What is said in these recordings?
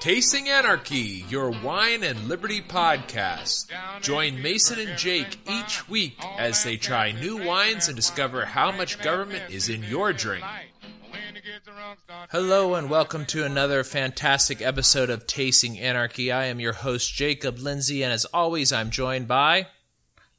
Tasting Anarchy, your wine and liberty podcast. Join Mason and Jake each week as they try new wines and discover how much government is in your drink. Hello and welcome to another fantastic episode of Tasting Anarchy. I am your host Jacob Lindsay, and as always, I'm joined by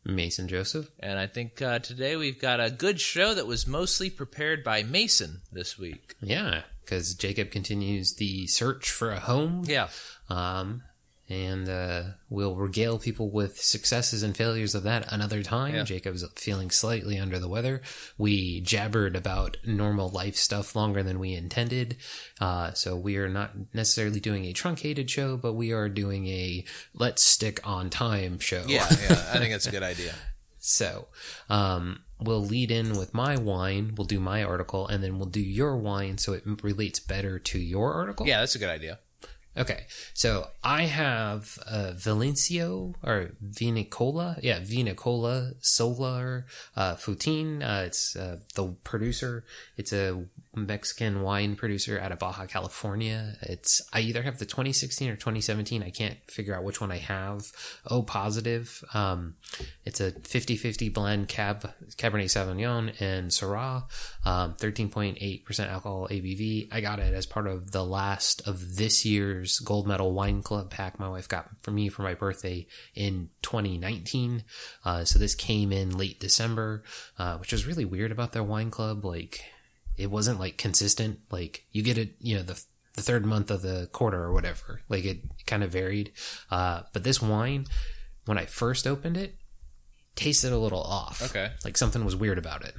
Mason Joseph. And I think uh, today we've got a good show that was mostly prepared by Mason this week. Yeah, because Jacob continues the search for a home. Yeah. Um, and uh, we'll regale people with successes and failures of that another time. Yeah. Jacob's feeling slightly under the weather. We jabbered about normal life stuff longer than we intended. Uh, so we are not necessarily doing a truncated show, but we are doing a let's stick on time show. Yeah, yeah, I think that's a good idea. So, um, we'll lead in with my wine. We'll do my article, and then we'll do your wine, so it relates better to your article. Yeah, that's a good idea. Okay, so I have uh, Valencio or Vinicola, yeah, Vinicola Solar uh, Futin. Uh, it's uh, the producer. It's a Mexican wine producer out of Baja California. It's I either have the 2016 or 2017. I can't figure out which one I have. O positive. Um, it's a 50-50 blend Cab Cabernet Sauvignon and Syrah. Um, 13.8% alcohol ABV. I got it as part of the last of this year's Gold Medal Wine Club pack my wife got for me for my birthday in 2019. Uh, so this came in late December, uh, which was really weird about their wine club. Like, it wasn't like consistent. Like, you get it, you know, the the third month of the quarter or whatever. Like, it kind of varied. Uh, but this wine, when I first opened it, tasted a little off. Okay. Like something was weird about it.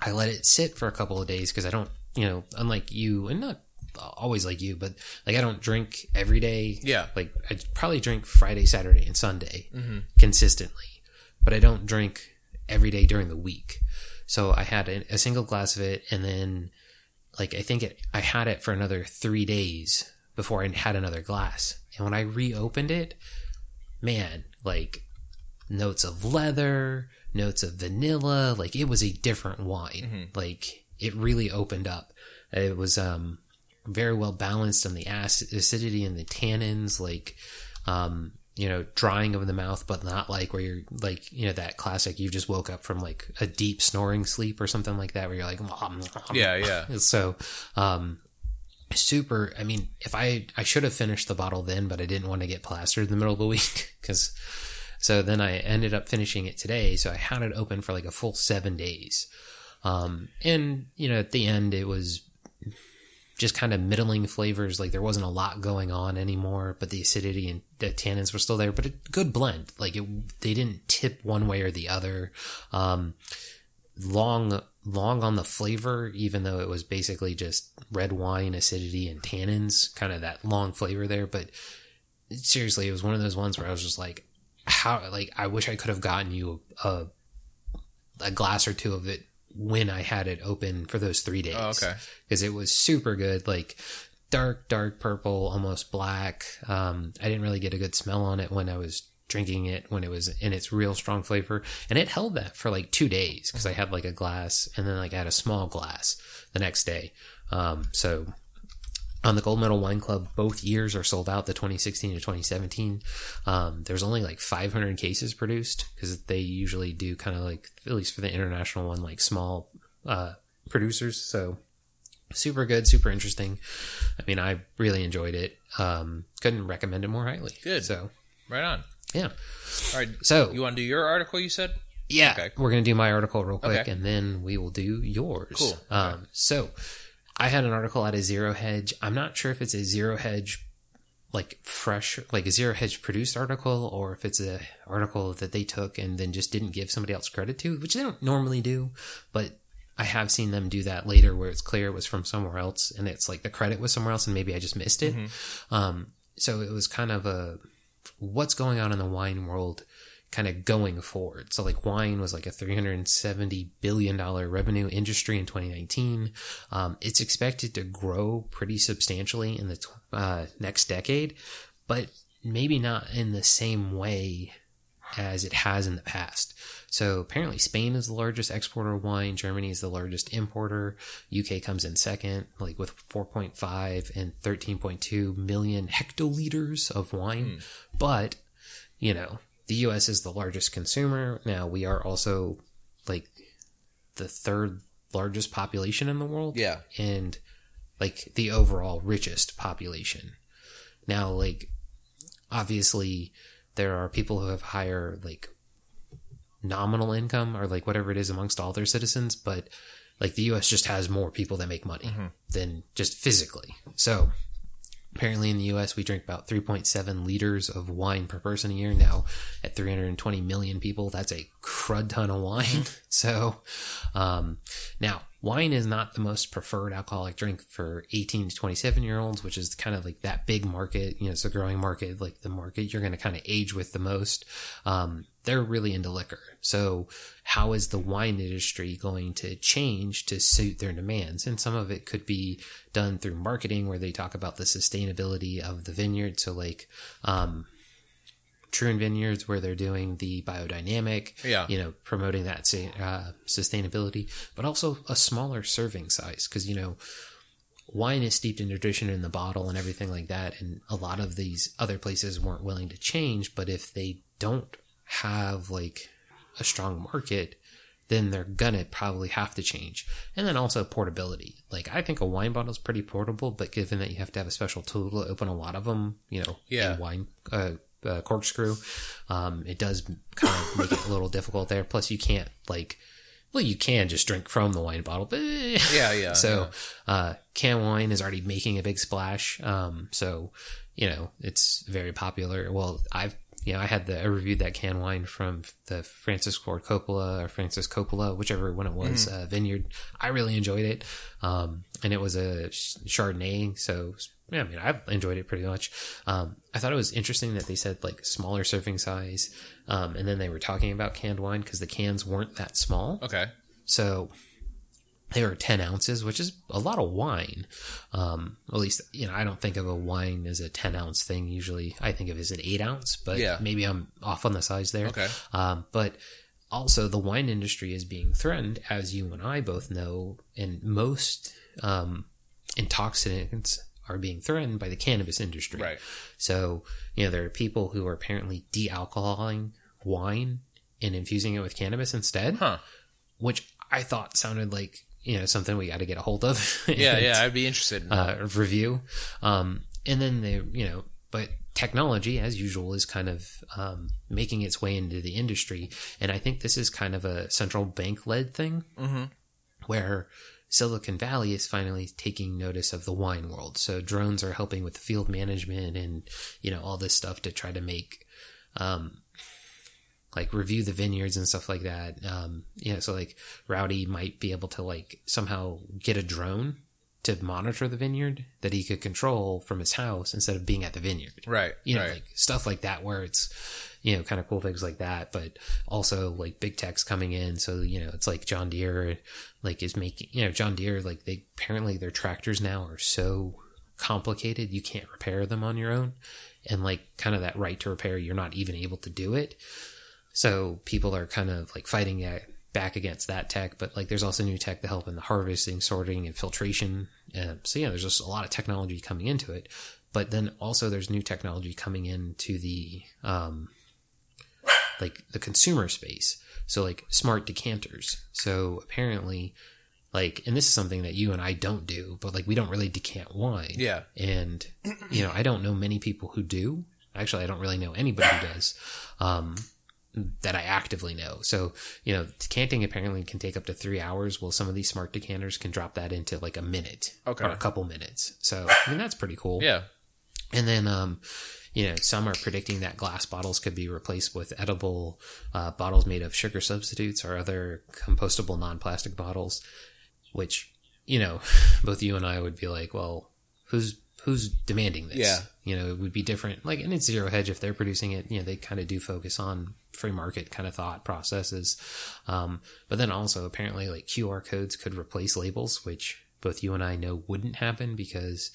I let it sit for a couple of days because I don't, you know, unlike you, and not always like you, but like I don't drink every day. Yeah. Like I probably drink Friday, Saturday, and Sunday consistently, but I don't drink every day during the week. So I had a, a single glass of it, and then like I think it, I had it for another three days before I had another glass. And when I reopened it, man, like notes of leather, notes of vanilla. Like it was a different wine. Like it really opened up. It was um very well balanced on the acid, acidity and the tannins. Like um you know drying of the mouth, but not like where you're like you know that classic. You just woke up from like a deep snoring sleep or something like that, where you're like Yeah, yeah. so um super i mean if i i should have finished the bottle then but i didn't want to get plastered in the middle of the week because so then i ended up finishing it today so i had it open for like a full seven days um and you know at the end it was just kind of middling flavors like there wasn't a lot going on anymore but the acidity and the tannins were still there but a good blend. Like it they didn't tip one way or the other. Um long long on the flavor even though it was basically just red wine acidity and tannins kind of that long flavor there but seriously it was one of those ones where i was just like how like i wish i could have gotten you a a glass or two of it when i had it open for those three days. Oh, okay. because it was super good like dark dark purple almost black. Um i didn't really get a good smell on it when i was drinking it when it was in its real strong flavor. And it held that for like two days because i had like a glass and then like i had a small glass the next day. Um so on the gold medal wine club both years are sold out the 2016 to 2017 um, there's only like 500 cases produced because they usually do kind of like at least for the international one like small uh, producers so super good super interesting i mean i really enjoyed it um, couldn't recommend it more highly Good. so Right on. yeah All right. so You want to do your article, you said? yeah, Okay. we're gonna do my article real quick, Okay. and then we will do yours. Cool. Um, so I had an article at a zero hedge. I'm not sure if it's a zero hedge, like fresh, like a zero hedge produced article, or if it's a article that they took and then just didn't give somebody else credit to, which they don't normally do, but. I have seen them do that later where it's clear it was from somewhere else and it's like the credit was somewhere else and maybe I just missed it. Um, so it was kind of a what's going on in the wine world kind of going forward. So like wine was like a 370 billion dollar revenue industry in 2019. Um, it's expected to grow pretty substantially in the uh, next decade, but maybe not in the same way as it has in the past. So apparently Spain is the largest exporter of wine. Germany is the largest importer. UK comes in second, like with 4.5 and 13.2 million hectoliters of wine. But, you know, the US is the largest consumer. Now we are also like the third largest population in the world. Yeah. And like the overall richest population. Now, like, obviously there are people who have higher, like, nominal income or like whatever it is amongst all their citizens, but like the US just has more people that make money mm-hmm. than just physically. So apparently in the US we drink about 3.7 liters of wine per person a year. Now at 320 million people, that's a crud ton of wine. so um now wine is not the most preferred alcoholic drink for 18 to 27 year olds, which is kind of like that big market. You know, it's a growing market, like the market you're going to kind of age with the most. Um, they're really into liquor. So how is the wine industry going to change to suit their demands? And some of it could be done through marketing where they talk about the sustainability of the vineyard. So like, um, True Vineyards where they're doing the biodynamic, Yeah. you know, promoting that uh, sustainability, but also a smaller serving size because you know wine is steeped in tradition in the bottle and everything like that, and a lot of these other places weren't willing to change. But if they don't have like a strong market, then they're gonna probably have to change. And then also portability. Like I think a wine bottle is pretty portable, but given that you have to have a special tool to open a lot of them, you know, Yeah. wine uh, uh, corkscrew, um, it does kind of make it a little difficult there. Plus, you can't like, well, you can just drink from the wine bottle, but. Yeah, yeah. so uh, can wine is already making a big splash. Um, so you know it's very popular. Well, I've you know I had the I reviewed that can wine from the Francis Ford Coppola or Francis Coppola, whichever one it was, uh, vineyard. I really enjoyed it, um, and it was a Chardonnay. So yeah, I mean I enjoyed it pretty much. Um, I thought it was interesting that they said like smaller serving size, um, and then they were talking about canned wine because the cans weren't that small. okay. So they were 10 ounces, which is a lot of wine. Um, at least, you know, I don't think of a wine as a 10 ounce thing. Usually I think of it as an 8 ounce, but Yeah. maybe I'm off on the size there. Okay. Um, but also the wine industry is being threatened, as you and I both know, and most um, intoxicants are being threatened by the cannabis industry. Right. So, you know, there are people who are apparently de-alcoholing wine and infusing it with cannabis instead Huh. which I thought sounded like you know something we got to get a hold of. Yeah, and, yeah. I'd be interested in. Uh, review, um, and then they you know, but technology as usual is kind of um, making its way into the industry, and I think this is kind of a central bank led thing Mhm. where. Silicon Valley is finally taking notice of the wine world. So drones are helping with field management and, you know, all this stuff to try to make, um, like review the vineyards and stuff like that. Um, you know, so like Rowdy might be able to like somehow get a drone to monitor the vineyard that he could control from his house instead of being at the vineyard. Right. You know, right. like stuff like that where it's, you know, kind of cool things like that, but also like big tech's coming in. So, you know, it's like John Deere, like is making, you know, John Deere, like they apparently their tractors now are so complicated. You can't repair them on your own. And like kind of that right to repair, you're not even able to do it. So people are kind of like fighting back against that tech, but like there's also new tech to help in the harvesting, sorting, and filtration. Um, so yeah, there's just a lot of technology coming into it. But then also there's new technology coming into the um, like the consumer space. So like smart decanters. So apparently, like, and this is something that you and I don't do, but like we don't really decant wine. Yeah. And you know, I don't know many people who do. Actually, I don't really know anybody who does. Um, that I actively know. So, you know, decanting apparently can take up to three hours. Well, some of these smart decanters can drop that into like a minute Okay. or a couple minutes. So, I mean, that's pretty cool. Yeah. And then, um, you know, some are predicting that glass bottles could be replaced with edible uh, bottles made of sugar substitutes or other compostable non-plastic bottles, which, you know, both you and I would be like, well, who's who's demanding this? Yeah. You know, it would be different. Like, and it's zero hedge if they're producing it. You know, they kind of do focus on free market kind of thought processes. Um, but then also apparently like QR codes could replace labels, which both you and I know wouldn't happen because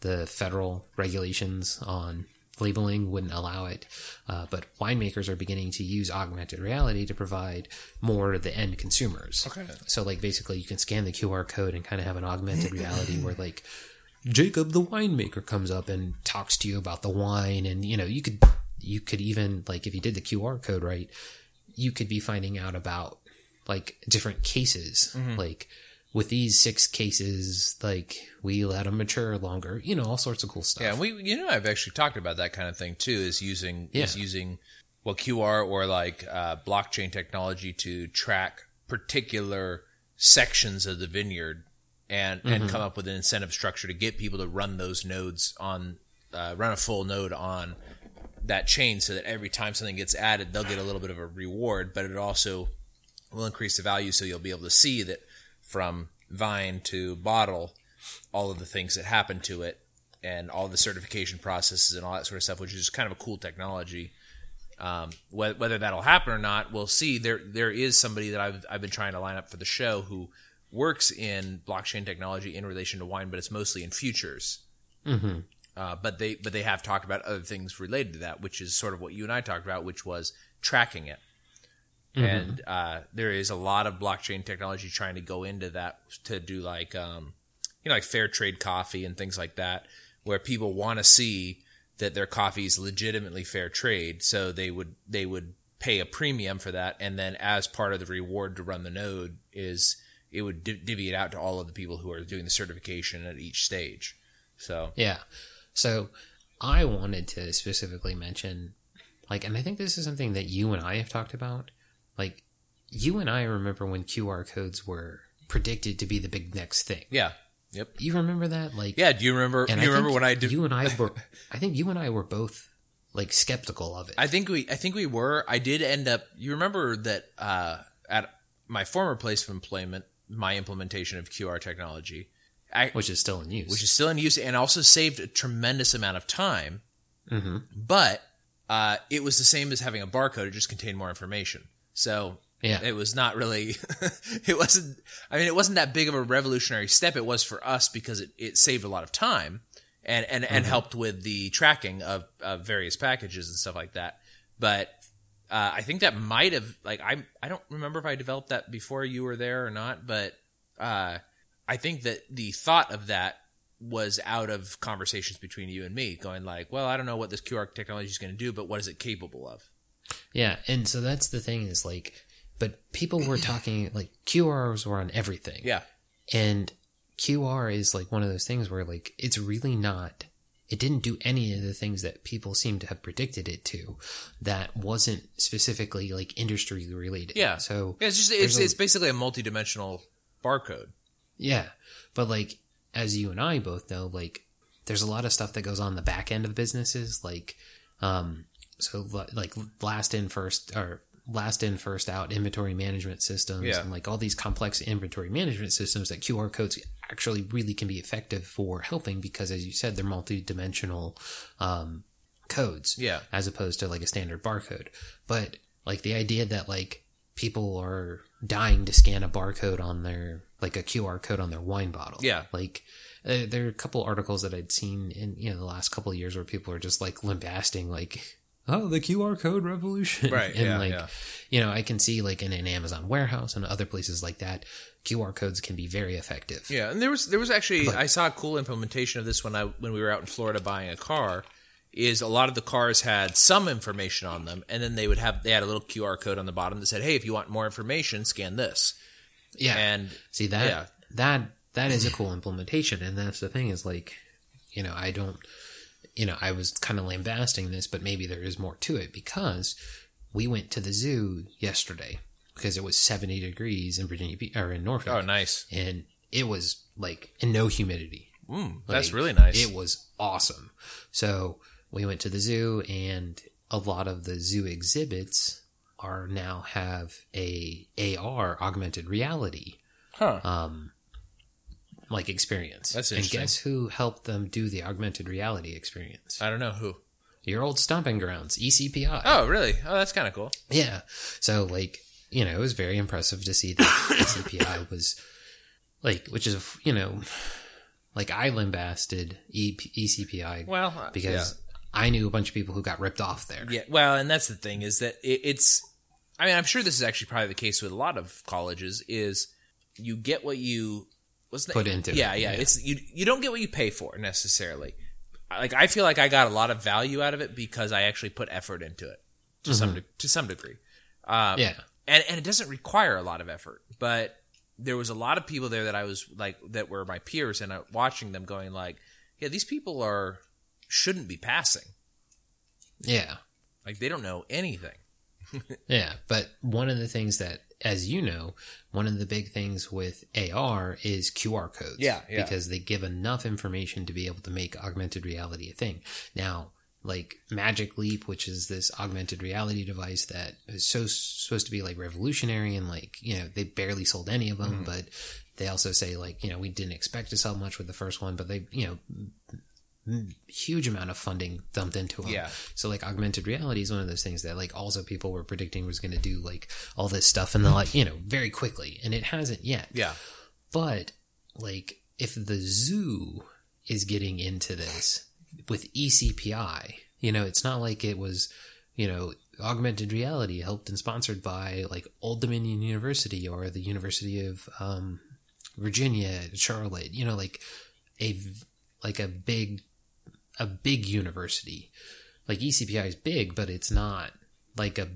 the federal regulations on labeling wouldn't allow it. Uh, but winemakers are beginning to use augmented reality to provide more to the end consumers. Okay. So like basically you can scan the QR code and kind of have an augmented reality where like Jacob the winemaker comes up and talks to you about the wine and you know you could you could even like if you did the QR code right you could be finding out about like different cases. Like with these six cases like we let them mature longer you know all sorts of cool stuff. Yeah, we you know I've actually talked about that kind of thing too. Is using is using well QR or like uh, blockchain technology to track particular sections of the vineyard and and come up with an incentive structure to get people to run those nodes on uh, run a full node on that chain so that every time something gets added they'll get a little bit of a reward but it also will increase the value so you'll be able to see that from vine to bottle all of the things that happen to it and all the certification processes and all that sort of stuff, which is kind of a cool technology. Um, whether, whether that'll happen or not, we'll see. There there is somebody that I've I've been trying to line up for the show who works in blockchain technology in relation to wine, but it's mostly in futures. Mm-hmm. Uh, but they but they have talked about other things related to that, which is sort of what you and I talked about, which was tracking it. And uh, there is a lot of blockchain technology trying to go into that to do like um, you know like fair trade coffee and things like that, where people want to see that their coffee is legitimately fair trade, so they would they would pay a premium for that, and then as part of the reward to run the node is it would div- divvy it out to all of the people who are doing the certification at each stage. So Yeah. So I wanted to specifically mention, like, and I think this is something that you and I have talked about. Like, you and I remember when QR codes were predicted to be the big next thing. yeah, yep, You remember that? Like, yeah. Do you remember? And you I remember when I did? You and I were. I think you and I were both like skeptical of it. I think we I think we were. I did end up. You remember that uh, at my former place of employment, my implementation of QR technology, I, which is still in use. which is still in use and also saved a tremendous amount of time. Mm-hmm. But uh, it was the same as having a barcode; it just contained more information. So Yeah. it was not really. it wasn't. I mean, it wasn't that big of a revolutionary step. It was for us because it, it saved a lot of time and and, Mm-hmm. and helped with the tracking of, of various packages and stuff like that. But uh, I think that might have like I I don't remember if I developed that before you were there or not, but uh, I think that the thought of that was out of conversations between you and me, going like, well, I don't know what this QR technology is going to do, but what is it capable of? Yeah, and so that's the thing is like, but people were talking like QRs were on everything. Yeah, And QR is like one of those things where like it's really not it didn't do any of the things that people seem to have predicted it to that wasn't specifically like industry related. yeah. So Yeah, it's just it's, a- it's basically a multi-dimensional barcode. Yeah. But like as you and I both know, like there's a lot of stuff that goes on the back end of businesses like um so like last in first or last in first out inventory management systems Yeah. and like all these complex inventory management systems that QR codes actually really can be effective for helping because as you said they're multi-dimensional um codes Yeah. as opposed to like a standard barcode but like the idea that like people are dying to scan a barcode on their like a QR code on their wine bottle Yeah. like uh, there are a couple articles that I'd seen in you know the last couple of years where people are just like lambasting like oh the QR code revolution Right, and yeah, like yeah. you know I can see like in an Amazon warehouse and other places like that QR codes can be very effective Yeah, and there was there was actually I saw a cool implementation of this when I when we were out in Florida buying a car. Is a lot of the cars had some information on them, and then they would have they had a little QR code on the bottom that said, "Hey, if you want more information, scan this." yeah And See that Yeah. that that is a cool implementation, and that's the thing is like, you know, I don't, you know, I was kind of lambasting this, but maybe there is more to it because we went to the zoo yesterday because it was seventy degrees in Virginia or in Norfolk, oh, nice, and it was like and no humidity. mm, that's Like, really nice. It was awesome. So we went to the zoo, and a lot of the zoo exhibits are now have a AR augmented reality huh? um like experience. That's interesting. and guess who helped them do the augmented reality experience? I don't know who. Your old stomping grounds, ECPI. Oh, really? Oh, that's kind of cool. Yeah. So like, you know, it was very impressive to see that ECPI was like, which is, you know, like I lambasted E- ECPI Well, uh, because I knew a bunch of people who got ripped off there. Yeah, well, and that's the thing is that it, it's. I mean, I'm sure this is actually probably the case with a lot of colleges. Is you get what you what's Put into it, yeah, yeah, yeah. It's you. You don't get what you pay for necessarily. Like I feel like I got a lot of value out of it because I actually put effort into it to some de- to some degree. Um, Mm-hmm. Yeah. and and it doesn't require a lot of effort, but there was a lot of people there that I was like that were my peers, and I, watching them going like, yeah, these people are shouldn't be passing. Yeah. Like they don't know anything. Yeah, but one of the things that, as you know, one of the big things with AR is QR codes. Yeah, yeah. Because they give enough information to be able to make augmented reality a thing. Now, like Magic Leap, which is this augmented reality device that is so supposed to be like revolutionary and like, you know, they barely sold any of them, Mm-hmm. but they also say like, you know, we didn't expect to sell much with the first one, but they, you know, huge amount of funding dumped into them. Yeah. So like augmented reality is one of those things that like also people were predicting was going to do like all this stuff and the like you know very quickly and it hasn't yet. Yeah. But like if the zoo is getting into this with ECPI, you know, it's not like it was, you know, augmented reality helped and sponsored by like Old Dominion University or the University of um, Virginia, Charlotte, you know, like a like a big a big university. Like ECPI is big, but it's not like a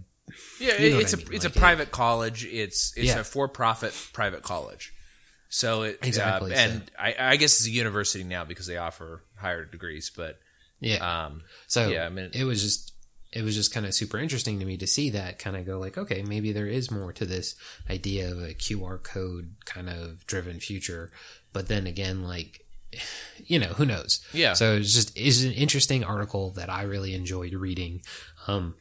Yeah, You know it's what I a mean, it's like a private college. It's it's Yeah. a for profit private college. So it Exactly, uh, so- and I, I guess it's a university now because they offer higher degrees. But yeah. um, So Yeah, I mean- it was just it was just kind of super interesting to me to see that kind of go like, okay, maybe there is more to this idea of a QR code kind of driven future. But then again, like, you know, who knows? Yeah. So it's just is an interesting article that I really enjoyed reading. Um,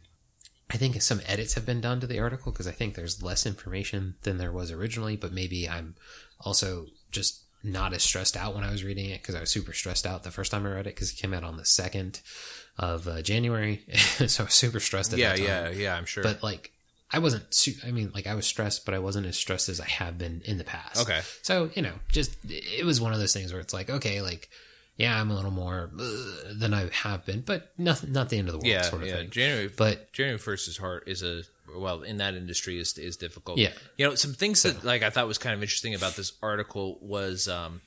I think some edits have been done to the article because I think there's less information than there was originally, but maybe I'm also just not as stressed out when I was reading it because I was super stressed out the first time I read it because it came out on the second of uh, January, so I was super stressed at yeah, that time. yeah, yeah. I'm sure. But like, I wasn't. Su- I mean, like I was stressed, but I wasn't as stressed as I have been in the past. Okay. So you know, just it was one of those things where it's like, okay, like. Yeah, I'm a little more uh, than I have been, but not not the end of the world, yeah, sort of yeah. thing. January, But January first is hard. Is a well in that industry is is difficult. Yeah. you know some things that like I thought was kind of interesting about this article was um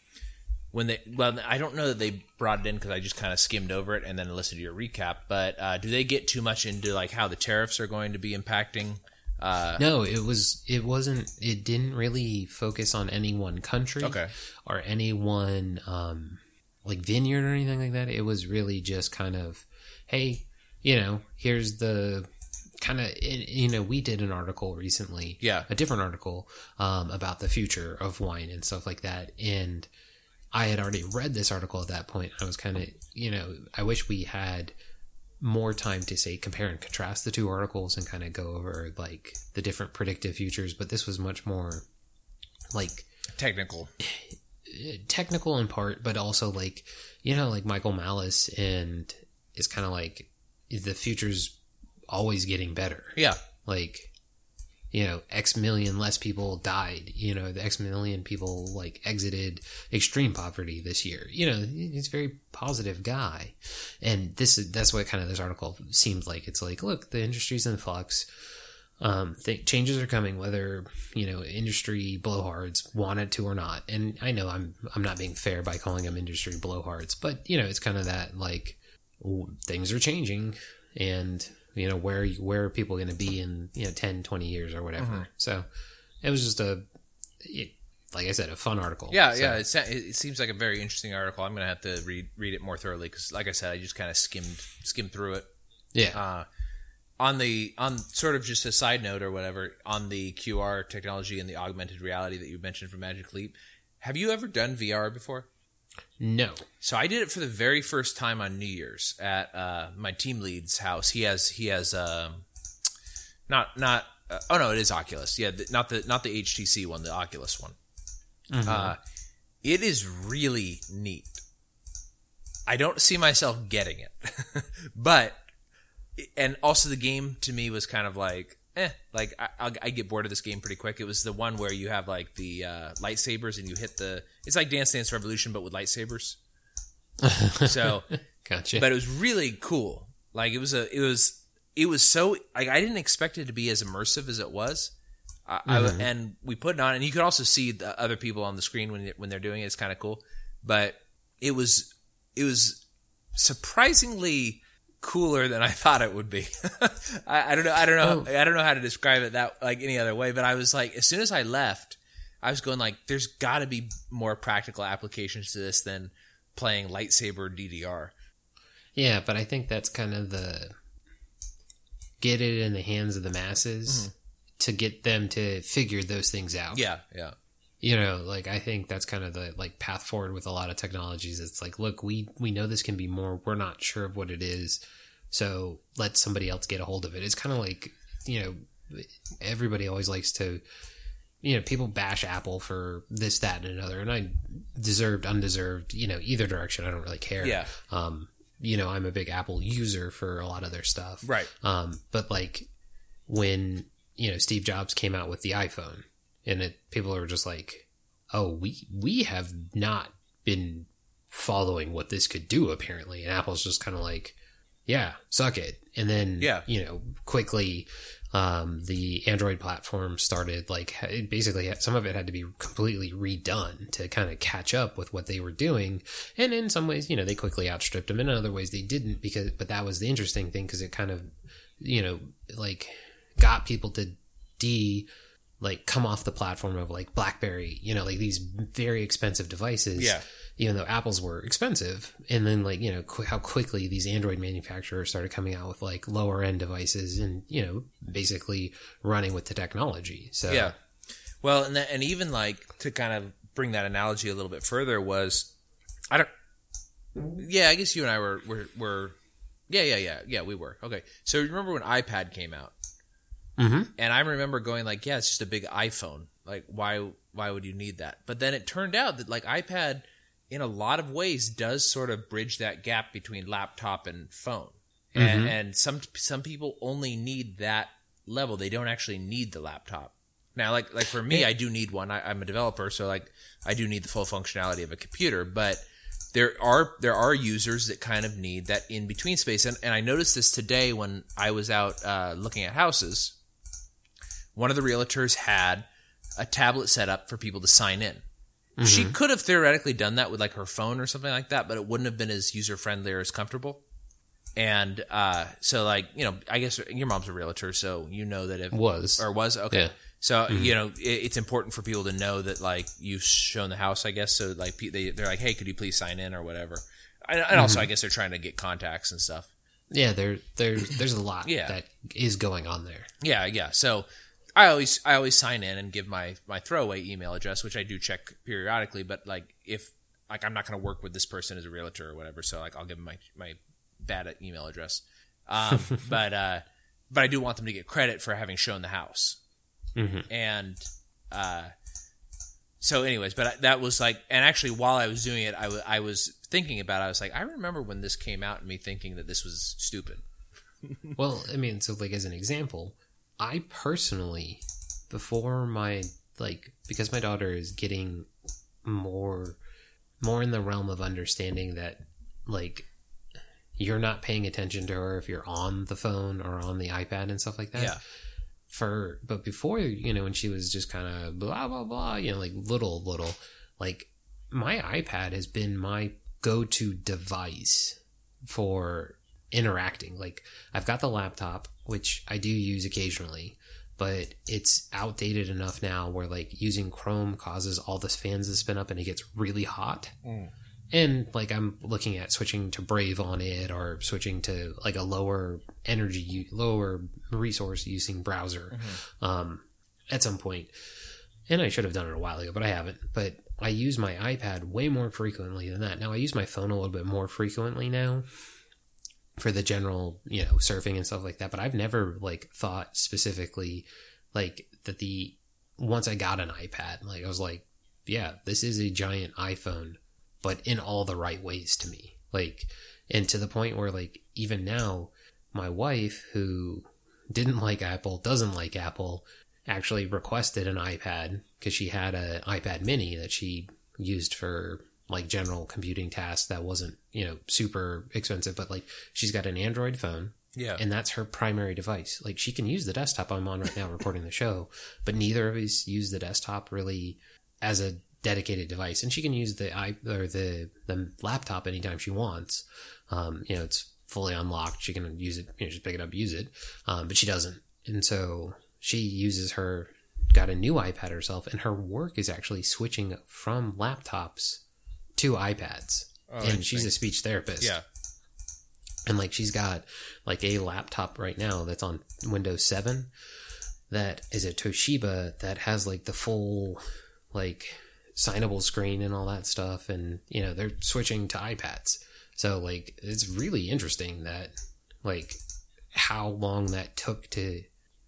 when they well I don't know that they brought it in because I just kind of skimmed over it and then listened to your recap. But uh, do they get too much into like how the tariffs are going to be impacting? Uh, No, it was it wasn't it didn't really focus on any one country Okay. or any one um like vineyard or anything like that. It was really just kind of hey, you know, here's the kind of you know, we did an article recently, Yeah. a different article um about the future of wine and stuff like that and I had already read this article at that point. I was kind of, you know, I wish we had more time to say compare and contrast the two articles and kind of go over like the different predictive futures, but this was much more like technical. technical in part, but also like you know, like Michael Malice and is kind of like the future's always getting better. Yeah, Like you know, X million less people died. You know, the X million people like exited extreme poverty this year. You know, he's a very positive guy, and this is that's what kind of this article seems like. It's like, look, the industry's in flux. Um, th- changes are coming, whether you know industry blowhards want it to or not. And I know I'm I'm not being fair by calling them industry blowhards, but you know, it's kind of that like things are changing, and you know where where are people going to be in you know 10 20 years or whatever so it was just a it, like i said a fun article yeah, So, yeah. It, sa- it seems like a very interesting article. I'm gonna have to read read it more thoroughly because, like I said, I just kind of skimmed skimmed through it. yeah uh, on the on sort of just a side note or whatever on the QR technology and the augmented reality that you mentioned from Magic Leap. Have you ever done VR before? No So I did it for the very first time on New Year's at uh, my team lead's house. He has he has um, not not uh, oh no it is Oculus yeah the, not the not the HTC one the Oculus one. Uh, it is really neat. I don't see myself getting it, but and also the game to me was kind of like eh like I, I get bored of this game pretty quick. It was the one where you have like the uh, lightsabers and you hit the it's like Dance Dance Revolution but with lightsabers. So Gotcha. but it was really cool. Like it was a, it was, it was so like I didn't expect it to be as immersive as it was. I, I, and we put it on, and you could also see the other people on the screen when when they're doing it. It's kind of cool, but it was it was surprisingly cooler than I thought it would be. I, I don't know. I don't know. Oh. I don't know how to describe it that like any other way. But I was like, as soon as I left, I was going like, there's got to be more practical applications to this than playing lightsaber DDR. Yeah, but I think that's kind of the get it in the hands of the masses mm-hmm. to get them to figure those things out. Yeah, yeah, You know, like I think that's kind of the like path forward with a lot of technologies. It's like, look, we we know this can be more. We're not sure of what it is, so let somebody else get a hold of it. It's kind of like you know, everybody always likes to. You know, people bash Apple for this, that, and another, and I deserved, undeserved. You know, either direction, I don't really care. yeah. Um, you know, I'm a big Apple user for a lot of their stuff. Right. Um, but like when, you know, Steve Jobs came out with the iPhone and it, people are just like, oh, we, we have not been following what this could do apparently. And Apple's just kind of like, yeah, suck it. And then, Yeah. you know, quickly, um, the Android platform started like it basically some of it had to be completely redone to kind of catch up with what they were doing. And in some ways, you know, they quickly outstripped them. And In other ways, they didn't because, but that was the interesting thing because it kind of, you know, like got people to de like come off the platform of like BlackBerry, you know, like these very expensive devices. Yeah. Even though Apple's were expensive, and then like you know qu- how quickly these Android manufacturers started coming out with like lower end devices, and you know basically running with the technology. So Yeah. Well, and that, and even like to kind of bring that analogy a little bit further was, I don't. Yeah, I guess you and I were were were. Yeah, yeah, yeah, yeah. We were okay. So remember when iPad came out, Mhm. and I remember going like, yeah, it's just a big iPhone. Like, why why would you need that? But then it turned out that like iPad, in a lot of ways, does sort of bridge that gap between laptop and phone. And, and some some people only need that level. They don't actually need the laptop. Now, like like for me, I do need one. I, I'm a developer, so like I do need the full functionality of a computer. But there are there are users that kind of need that in between space, and, and I noticed this today when I was out uh, looking at houses. One of the realtors had a tablet set up for people to sign in. She mm-hmm. could have theoretically done that with like her phone or something like that, but it wouldn't have been as user friendly or as comfortable. And uh, so, like you know, I guess your mom's a realtor, so you know that it was or was okay. Yeah. So mm-hmm. you know, it, it's important for people to know that like you've shown the house, I guess. So like they they're like, hey, could you please sign in or whatever. And, and also, mm-hmm. I guess they're trying to get contacts and stuff. yeah, there there's there's a lot Yeah. that is going on there. Yeah, yeah. So I always I always sign in and give my my throwaway email address, which I do check periodically. But like if like I'm not going to work with this person as a realtor or whatever, so like I'll give them my my bad email address. Um, but uh, but I do want them to get credit for having shown the house. And uh, so, anyways, but that was like, and actually, while I was doing it, I wa- I was thinking about. it. I was like, I remember when this came out, and me thinking that this was stupid. Well, I mean, so like as an example, I personally, before my like, because my daughter is getting more, more in the realm of understanding that like you're not paying attention to her if you're on the phone or on the iPad and stuff like that. Yeah. For but before you know when she was just kind of blah blah blah, you know, like little little, like my iPad has been my go-to device for interacting. Like I've got the laptop, which I do use occasionally, but it's outdated enough now where like using Chrome causes all the fans to spin up and it gets really hot. And like I'm looking at switching to Brave on it or switching to like a lower energy, lower resource using browser um, at some point. And I should have done it a while ago, but I haven't. But I use my iPad way more frequently than that. Now I use my phone a little bit more frequently now for the general, you know, surfing and stuff like that. But I've never like thought specifically like that the once I got an iPad, like I was like, yeah, this is a giant iPhone, but in all the right ways to me. Like, and to the point where like even now, my wife who didn't like Apple, doesn't like Apple, actually requested an iPad because she had an iPad mini that she used for like general computing tasks that wasn't you know super expensive, but like she's got an Android phone. Yeah. And that's her primary device. Like she can use the desktop I'm on right now recording the show, but neither of us use the desktop really as a dedicated device. And she can use the i or the the laptop anytime she wants. Um, you know, it's fully unlocked. She can use it, you know, just pick it up, use it. Um, but she doesn't. And so she uses her got a new iPad herself, and her work is actually switching from laptops to iPads. Oh, and she's a speech therapist. Yeah. And like she's got like a laptop right now that's on Windows 7 that is a Toshiba that has like the full like signable screen and all that stuff and you know they're switching to iPads. So like it's really interesting that like how long that took to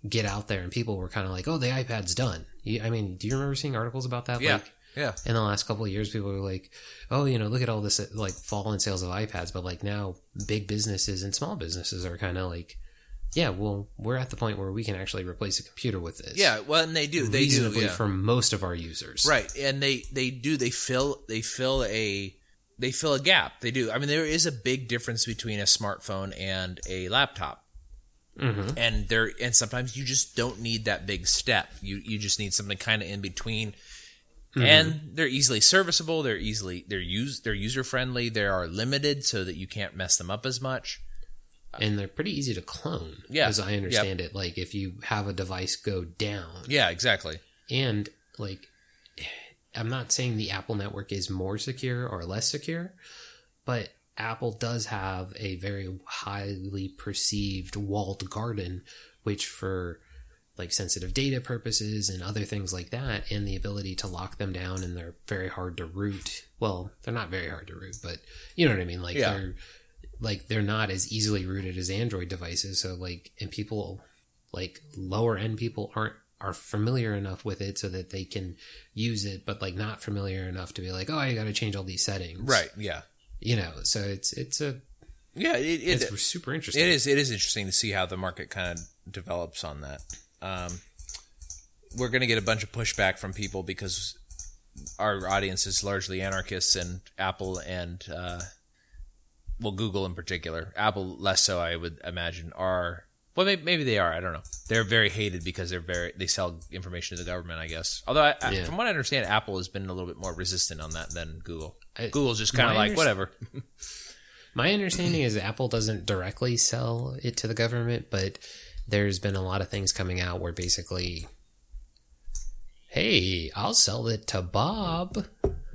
get out there and people were kind of like, "Oh, the iPad's done." You, I mean, do you remember seeing articles about that Yeah. like Yeah. in the last couple of years people were like oh you know look at all this like fall in sales of ipads but like now big businesses and small businesses are kind of like yeah well we're at the point where we can actually replace a computer with this Yeah. Well, and they do. They do. reasonably Yeah. for most of our users Right, and they they do they fill they fill a they fill a gap. They do. I mean, there is a big difference between a smartphone and a laptop, Mhm. and there and sometimes you just don't need that big step. You you just need something kind of in between. Mm-hmm. And they're easily serviceable. They're easily they're use they're user friendly. They are limited so that you can't mess them up as much. and they're pretty easy to clone Yeah. as i understand it like if you have a device go down Yeah, exactly. and like i'm not saying the apple network is more secure or less secure but apple does have a very highly perceived walled garden which for like sensitive data purposes and other things like that and the ability to lock them down and they're very hard to root well they're not very hard to root but you know what i mean like Yeah. they're like they're not as easily rooted as android devices so like and people like lower end people aren't are familiar enough with it so that they can use it but like not familiar enough to be like oh i gotta change all these settings Right. Yeah. you know so it's it's a Yeah. It, it, it's super interesting It is. It is interesting to see how the market kind of develops on that. Um, we're going to get a bunch of pushback from people because our audience is largely anarchists, and Apple and uh, well, Google in particular, Apple less so, I would imagine, are well, maybe, maybe they are. I don't know. They're very hated because they're very they sell information to the government. I guess. Although, I, I, Yeah. from what I understand, Apple has been a little bit more resistant on that than Google. I- Google's just kind of like underst- whatever. My understanding is Apple doesn't directly sell it to the government, but there's been a lot of things coming out where basically, hey, I'll sell it to Bob.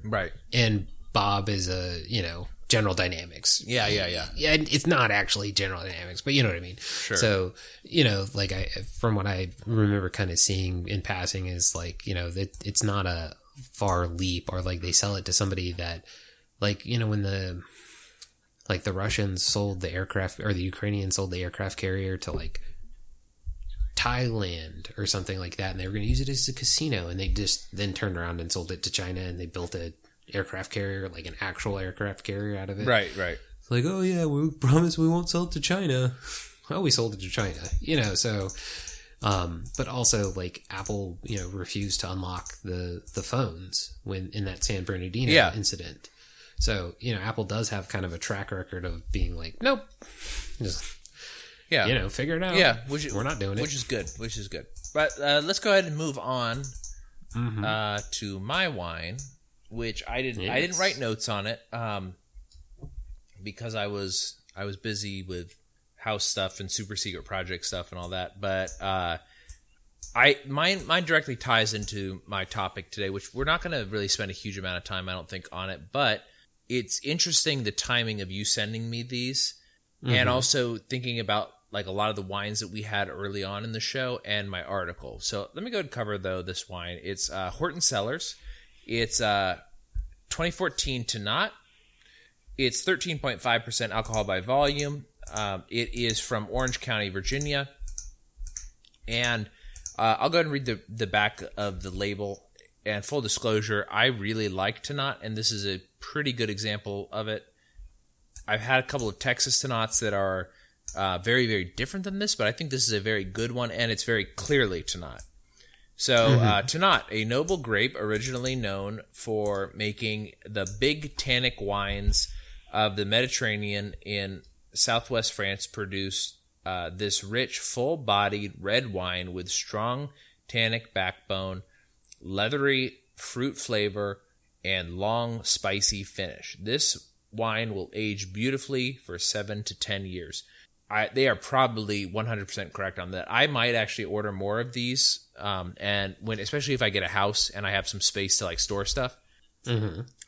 right. And Bob is a, you know, General Dynamics. Yeah. Yeah. Yeah. Yeah, it's not actually General Dynamics, but you know what I mean. Sure. So, you know, like I, from what I remember kind of seeing in passing is like, you know, that it's not a far leap or like they sell it to somebody that, like, you know, when the, like the Russians sold the aircraft or the Ukrainians sold the aircraft carrier to like Thailand or something like that, and they were going to use it as a casino, and they just then turned around and sold it to China, and they built a aircraft carrier, like an actual aircraft carrier out of it. Right. Right. It's like, oh yeah, we promise we won't sell it to China. Well, we sold it to China, you know. So, um, but also like Apple, you know, refused to unlock the the phones when in that San Bernardino Yeah. incident. So you know, Apple does have kind of a track record of being like, nope, just Yeah. you know, figure it out. Yeah, which is, we're not doing it. which is good. Which is good. But uh, let's go ahead and move on Mhm. uh, to my wine, which I didn't. I didn't write notes on it um, because I was I was busy with house stuff and super secret project stuff and all that. But uh, I mine mine directly ties into my topic today, which we're not going to really spend a huge amount of time, I don't think, on it. But it's interesting the timing of you sending me these, and also thinking about like a lot of the wines that we had early on in the show and my article. So let me go and cover though this wine. It's uh, Horton Cellars. It's uh, 2014 Tannat. It's 13.5% alcohol by volume. Um, it is from Orange County, Virginia. And uh, I'll go ahead and read the, the back of the label. And full disclosure, I really like Tannat, and this is a pretty good example of it. I've had a couple of Texas Tannats that are uh, very, very different than this, but I think this is a very good one, and it's very clearly Tannat. So, uh, Tannat, a noble grape originally known for making the big tannic wines of the Madiran in southwest France, produced uh, this rich, full bodied red wine with strong tannic backbone, leathery fruit flavor, and long, spicy finish. This wine will age beautifully for seven to ten years. I, they are probably 100% correct on that. I might actually order more of these, um, and when especially if I get a house and I have some space to like store stuff,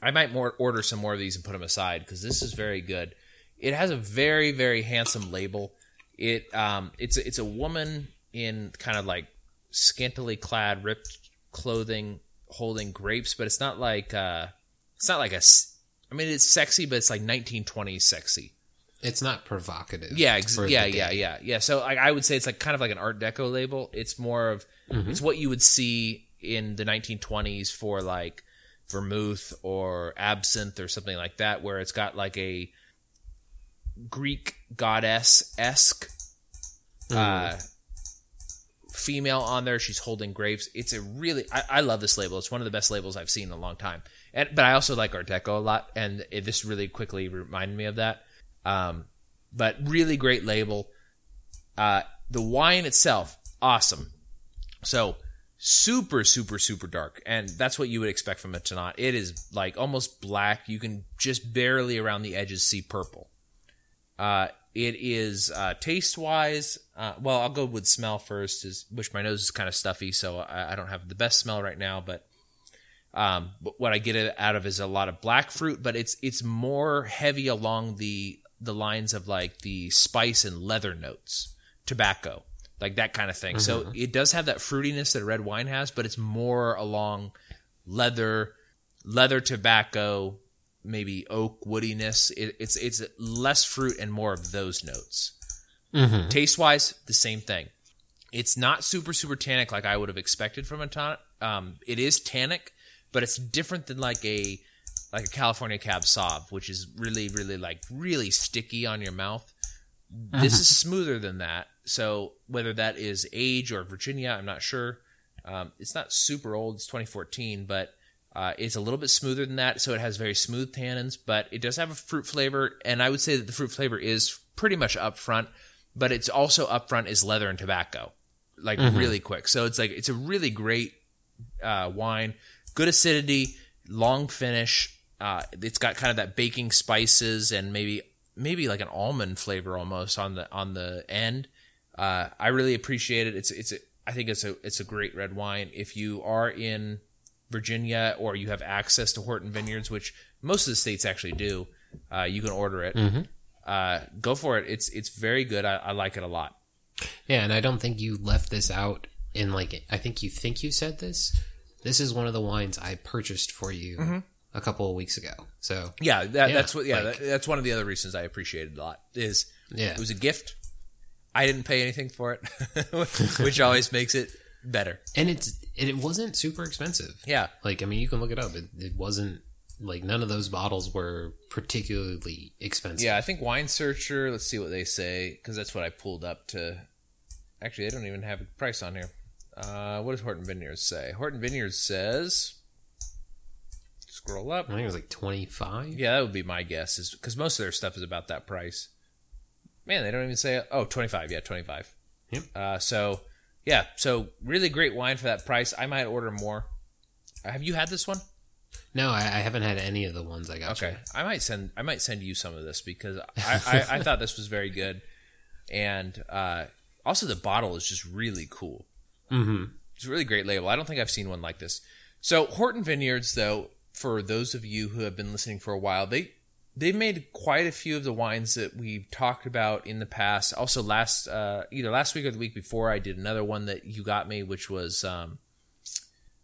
I might more order some more of these and put them aside because this is very good. It has a very very handsome label. It um, it's a- it's a woman in kind of like scantily clad, ripped clothing, holding grapes, but it's not like uh, it's not like a. I mean, it's sexy, but it's like 1920s sexy. It's not provocative. Yeah, ex- yeah, yeah, yeah, yeah. So like, I would say it's like kind of like an Art Deco label. It's more of it's what you would see in the 1920s for like vermouth or absinthe or something like that, where it's got like a Greek goddess esque uh, female on there. She's holding grapes. It's a really I, I love this label. It's one of the best labels I've seen in a long time. And but I also like Art Deco a lot, and it, this really quickly reminded me of that. Um, but really great label. Uh, the wine itself, awesome. So super, super, super dark, and that's what you would expect from a Tannat. It is like almost black. You can just barely around the edges see purple. Uh, it is uh, taste wise. Uh, well, I'll go with smell first, is which my nose is kind of stuffy, so I, I don't have the best smell right now. But um, but what I get out of is a lot of black fruit, but it's it's more heavy along the the lines of like the spice and leather notes, tobacco, like that kind of thing. So it does have that fruitiness that a red wine has, but it's more along leather, leather tobacco, maybe oak woodiness. It, it's it's less fruit and more of those notes. Taste wise, the same thing. It's not super super tannic like I would have expected from a ton. Um, it is tannic, but it's different than like a like a California Cab Sauv, which is really really like really sticky on your mouth. This is smoother than that. So whether that is age or Virginia, I'm not sure. Um, it's not super old. It's 2014, but uh, it's a little bit smoother than that. So it has very smooth tannins, but it does have a fruit flavor, and I would say that the fruit flavor is pretty much upfront. But it's also upfront is leather and tobacco, like really quick. So it's like it's a really great uh, wine, good acidity, long finish. Uh, it's got kind of that baking spices and maybe maybe like an almond flavor almost on the on the end. Uh, I really appreciate it. It's it's a, I think it's a it's a great red wine. If you are in Virginia or you have access to Horton Vineyards, which most of the states actually do, uh, you can order it. Uh, go for it. It's it's very good. I, I like it a lot. Yeah, and I don't think you left this out in like I think you think you said this. This is one of the wines I purchased for you a couple of weeks ago. So Yeah, that, Yeah, that's what. Yeah, like- that, that's one of the other reasons I appreciated a lot. Is Yeah. it was a gift. I didn't pay anything for it, which always makes it better. and it's it wasn't super expensive. Yeah, Like I mean, you can look it up. It, it wasn't like none of those bottles were particularly expensive. yeah. I think Wine Searcher. Let's see what they say because that's what I pulled up to. Actually, they don't even have a price on here. Uh, what does Horton Vineyards say? Horton Vineyards says. Scroll up. I think it was like twenty five. Yeah, that would be my guess, is because most of their stuff is about that price. Man, they don't even say oh 25. Yeah, 25. Yep. Uh, so, yeah, so really great wine for that price. I might order more. Uh, Have you had this one? No, I, I haven't had any of the ones I got. Okay, I might send I might send you some of this because I, I, I thought this was very good, and uh, also the bottle is just really cool. Mm-hmm. It's a really great label. I don't think I've seen one like this. So Horton Vineyards, though, for those of you who have been listening for a while, they they made quite a few of the wines that we've talked about in the past. Also, last uh, either last week or the week before, I did another one that you got me, which was um,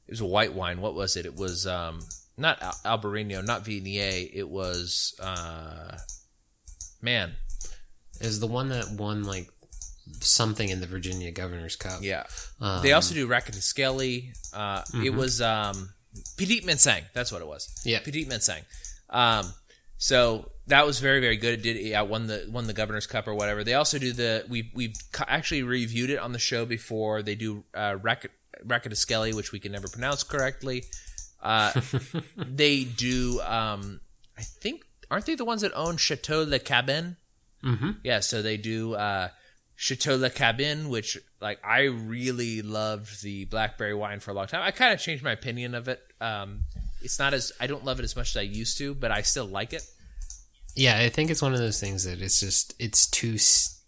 it was a white wine. What was it? It was um, not Al- Albarino, not Viognier. It was uh, man, Is the one that won like something in the Virginia Governor's Cup? yeah. Um, They also do Rkatsiteli. Uh, It was um, Petit Manseng. That's what it was. Yeah. Petit Manseng. Um, so that was very very good. It did yeah won the won the Governor's Cup or whatever. They also do the we we've actually reviewed it on the show before. They do uh, Rack, Rkatsiteli, which we can never pronounce correctly. Uh, they do. Um, I think aren't they the ones that own Chateau Le Cabin? Mm-hmm. Yeah, so they do uh, Chateau Le Cabine, which like I really loved the blackberry wine for a long time. I kind of changed my opinion of it. Um, it's not as I don't love it as much as I used to, but I still like it. Yeah, I think it's one of those things that it's just it's too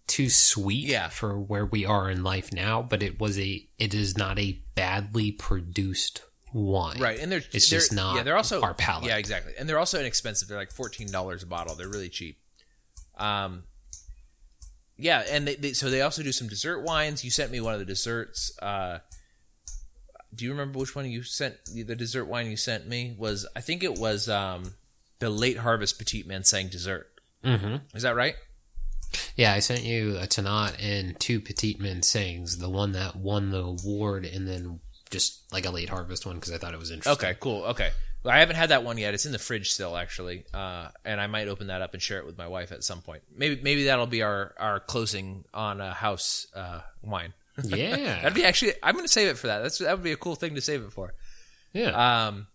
too sweet Yeah. for where we are in life now. But it was a it is not a badly produced wine. Right, and they're It's they're, just not yeah they're also our palate. Yeah, exactly, and they're also inexpensive. They're like fourteen dollars a bottle. They're really cheap. Um, yeah, and they, they so they also do some dessert wines. You sent me one of the desserts. Uh, do you remember which one you sent? The dessert wine you sent me was I think it was um, the late harvest petite manseng dessert. Mm-hmm. Is that right? Yeah, I sent you a Tannat and two Petite Mansengs, the one that won the award, and then just like a late harvest one because I thought it was interesting. Okay, cool. Okay. I haven't had that one yet. It's in the fridge still, actually, uh, and I might open that up and share it with my wife at some point. Maybe, maybe that'll be our our closing on a house uh, wine. Yeah, That'd be actually. I'm going to save it for that. That's that would be a cool thing to save it for. yeah. Um,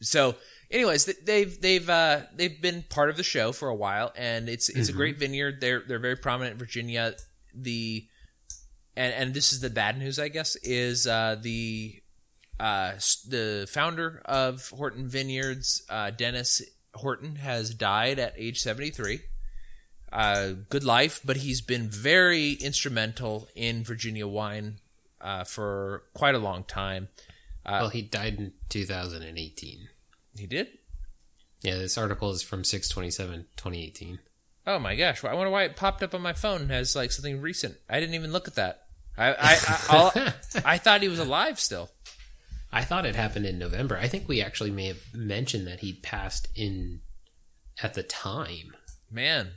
so, anyways, they've they've uh, they've been part of the show for a while, and it's it's a great vineyard. They're they're very prominent in Virginia. The and and this is the bad news, I guess, is uh, the uh, the founder of Horton Vineyards, uh, Dennis Horton, has died at age seventy three. Uh, good life, but he's been very instrumental in Virginia wine uh, for quite a long time. well, he died in 2018. He did. Yeah, this article is from 627 2018. Oh my gosh! I wonder why it popped up on my phone as like something recent. I didn't even look at that. I I I, I thought he was alive still. I thought it happened in November. I think we actually may have mentioned that he passed in at the time. Man,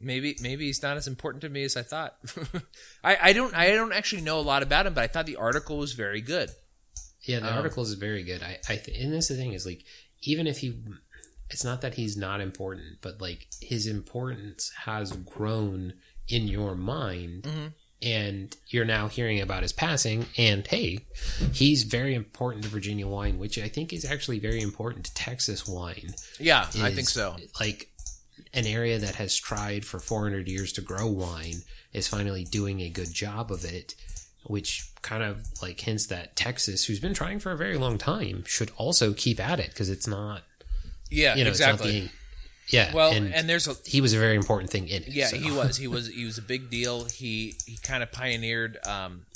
maybe maybe he's not as important to me as I thought. I I don't I don't actually know a lot about him, but I thought the article was very good. Yeah, the Um, article is very good. I, I th- and this is the thing is like even if he, it's not that he's not important, but like his importance has grown in your mind, Mm-hmm. And you're now hearing about his passing. And hey, he's very important to Virginia wine, which I think is actually very important to Texas wine. Yeah, I think so. Like an area that has tried for 400 years to grow wine is finally doing a good job of it, which kind of like hints that Texas, who's been trying for a very long time, should also keep at it because it's not, Yeah, you know, exactly. It's not the, yeah. well, and, and, there's a he was a very important thing in it. Yeah, so. he was. He was. He was a big deal. He he kind of pioneered. Um,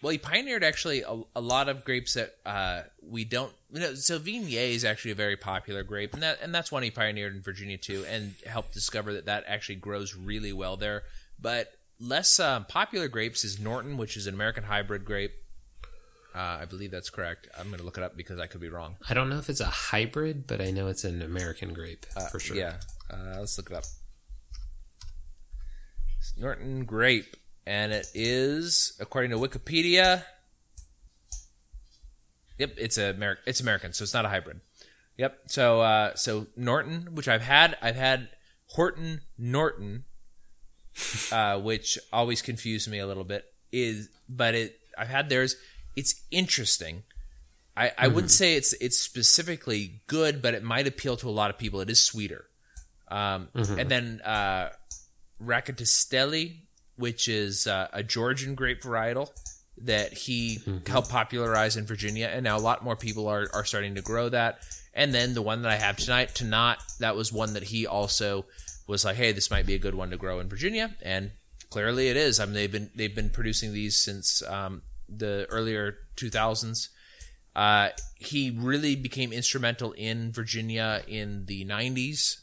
well, he pioneered actually a, a lot of grapes that uh, we don't. You know, so Viognier is actually a very popular grape, and that and that's one he pioneered in Virginia too, and helped discover that that actually grows really well there. But less um, popular grapes is Norton, which is an American hybrid grape. Uh, I believe that's correct. I'm going to look it up because I could be wrong. I don't know if it's a hybrid, but I know it's an American grape for sure. Yeah, uh, let's look it up. It's Norton grape, and it is according to Wikipedia. Yep, it's a Ameri- It's American, so it's not a hybrid. Yep. So uh, so Norton, which I've had, I've had Horton Norton, uh, which always confused me a little bit. Is but it I've had theirs. It's interesting. I, I wouldn't say it's it's specifically good, but it might appeal to a lot of people. It is sweeter. Um, And then uh, which is uh, a Georgian grape varietal that he helped popularize in Virginia, and now a lot more people are, are starting to grow that. And then the one that I have tonight, Tannat, that was one that he also was like, "Hey, this might be a good one to grow in Virginia," and clearly it is. I mean, they've been they've been producing these since um, the earlier 2000s. Uh, he really became instrumental in Virginia in the 90s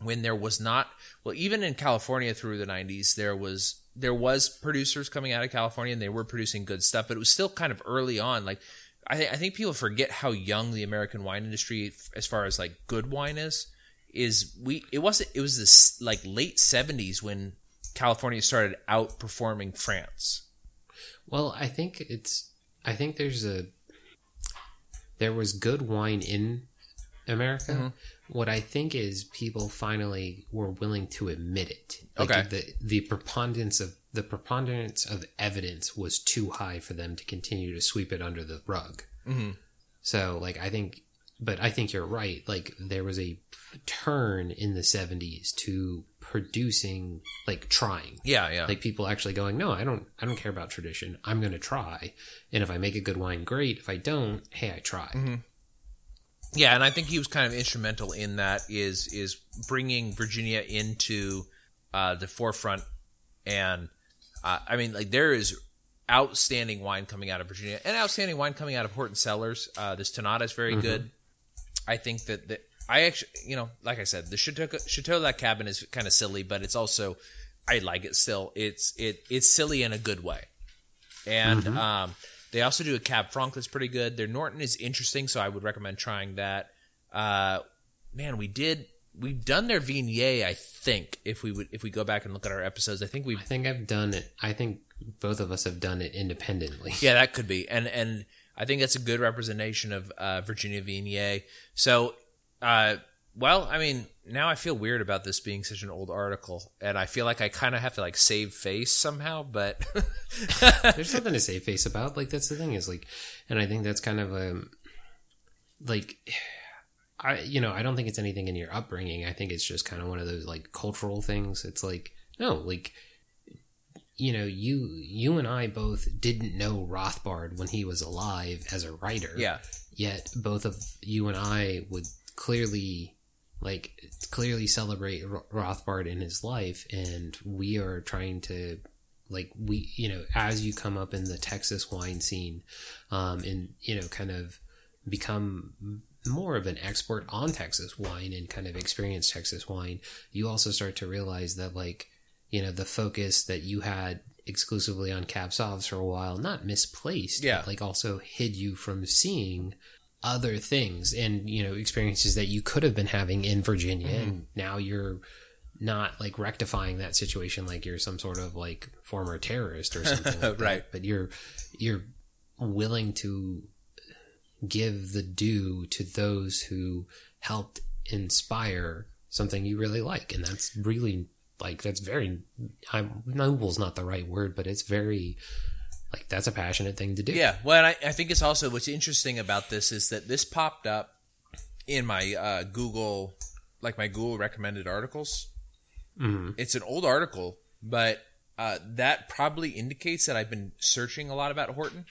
when there was not well even in California through the 90s there was there was producers coming out of California and they were producing good stuff but it was still kind of early on like I, th- I think people forget how young the American wine industry as far as like good wine is is we it wasn't it was this like late 70s when California started outperforming France Well, I think it's. I think there's a. There was good wine in America. what I think is people finally were willing to admit it. Okay. The the preponderance of the preponderance of evidence was too high for them to continue to sweep it under the rug. Mhm. So, like, I think, but I think you're right. Like, there was a turn in the '70s to producing, like, trying. Yeah, yeah. Like people actually going, no, I don't, I don't care about tradition. I'm going to try, and if I make a good wine, great. If I don't, hey, I try Mm-hmm. Yeah, and I think he was kind of instrumental in that is is bringing Virginia into uh, the forefront. And uh, I mean, like there is outstanding wine coming out of Virginia and outstanding wine coming out of Horton Cellars. Uh, this Tonada is very good. I think that that I actually, you know, like I said, the Chateau, Chateau La Cabin is kind of silly, but it's also I like it still. It's it it's silly in a good way. And um, they also do a Cab Franc that's pretty good. Their Norton is interesting, so I would recommend trying that. Uh, man, we did we've done their Viognier, I think. If we would if we go back and look at our episodes, I think we I think I've done it. I think both of us have done it independently. yeah, that could be. And and I think that's a good representation of uh, Virginia Viognier. So, uh, well, I mean, now I feel weird about this being such an old article, and I feel like I kind of have to like save face somehow. But There's nothing to save face about. Like that's the thing is like, and I think that's kind of a like. I you know I don't think it's anything in your upbringing. I think it's just kind of one of those like cultural things. It's like no, like you know you you and I both didn't know Rothbard when he was alive as a writer. yeah, Yet both of you and I would clearly like clearly celebrate Ro- Rothbard in his life, and we are trying to like we you know as you come up in the Texas wine scene, um, and you know kind of become more of an expert on Texas wine and kind of experience Texas wine, you also start to realize that like you know the focus that you had exclusively on cab sauves for a while not misplaced Yeah. but like also hid you from seeing other things and you know experiences that you could have been having in Virginia Mm-hmm. and now you're not like rectifying that situation like you're some sort of like former terrorist or something like that. Right. but you're you're willing to give the due to those who helped inspire something you really like and that's really like that's very I, noble's not the right word but it's very like that's a passionate thing to do Yeah, well, and I, I think it's also what's interesting about this is that this popped up in my uh, Google, like my Google recommended articles. Mhm. It's an old article, but uh, that probably indicates that I've been searching a lot about Horton,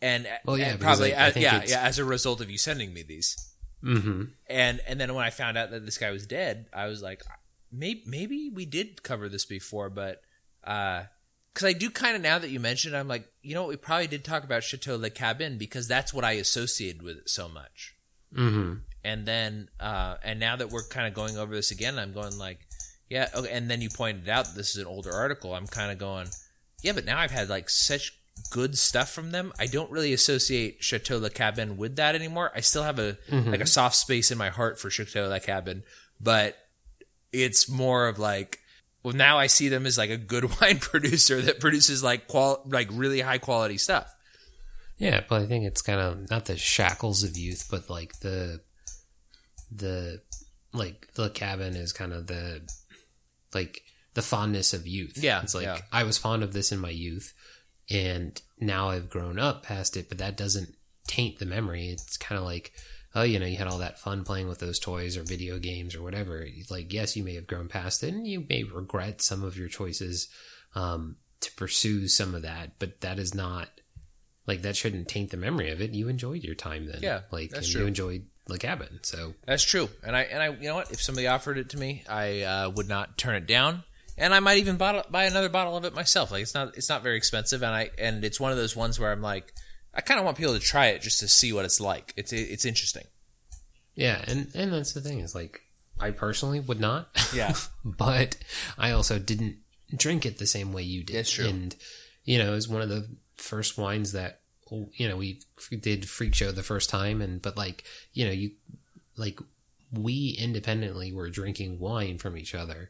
and, Well, yeah, and probably I- I uh, yeah, yeah, as a result of you sending me these, mm-hmm. and and then when I found out that this guy was dead, I was like, maybe maybe we did cover this before, but because I do kind of now that you mentioned, I'm like, you know, what, we probably did talk about Chateau Le Cabin because that's what I associated with it so much. Mm-hmm. And then uh, and now that we're kind of going over this again, I'm going like, yeah, okay. And then you pointed out this is an older article. I'm kind of going, yeah, but now I've had like such good stuff from them. I don't really associate Chateau Le Cabin with that anymore. I still have a like a soft space in my heart for Chateau Le Cabin, but it's more of like well now I see them as like a good wine producer that produces like qual like really high quality stuff. Yeah, but I think it's kind of not the shackles of youth, but like the the like the cabin is kind of the like the fondness of youth. Yeah, it's like yeah. I was fond of this in my youth, and now I've grown up past it, but that doesn't taint the memory. It's kind of like. Oh, you know, you had all that fun playing with those toys or video games or whatever. Like, yes, you may have grown past it, and you may regret some of your choices um, to pursue some of that, but that is not like that shouldn't taint the memory of it. You enjoyed your time then, Yeah, Like that's and true. you enjoyed the cabin, so That's true. And I and I you know what? If somebody offered it to me, I uh, would not turn it down. And I might even bottle, buy another bottle of it myself. Like it's not it's not very expensive, and I and it's one of those ones where I'm like, I kind of want people to try it just to see what it's like. It's it's interesting. yeah. And and that's the thing is like I personally would not, Yeah. but I also didn't drink it the same way you did. That's true. And you know, it was one of the first wines that you know we did freak show the first time, and but like you know you like we independently were drinking wine from each other,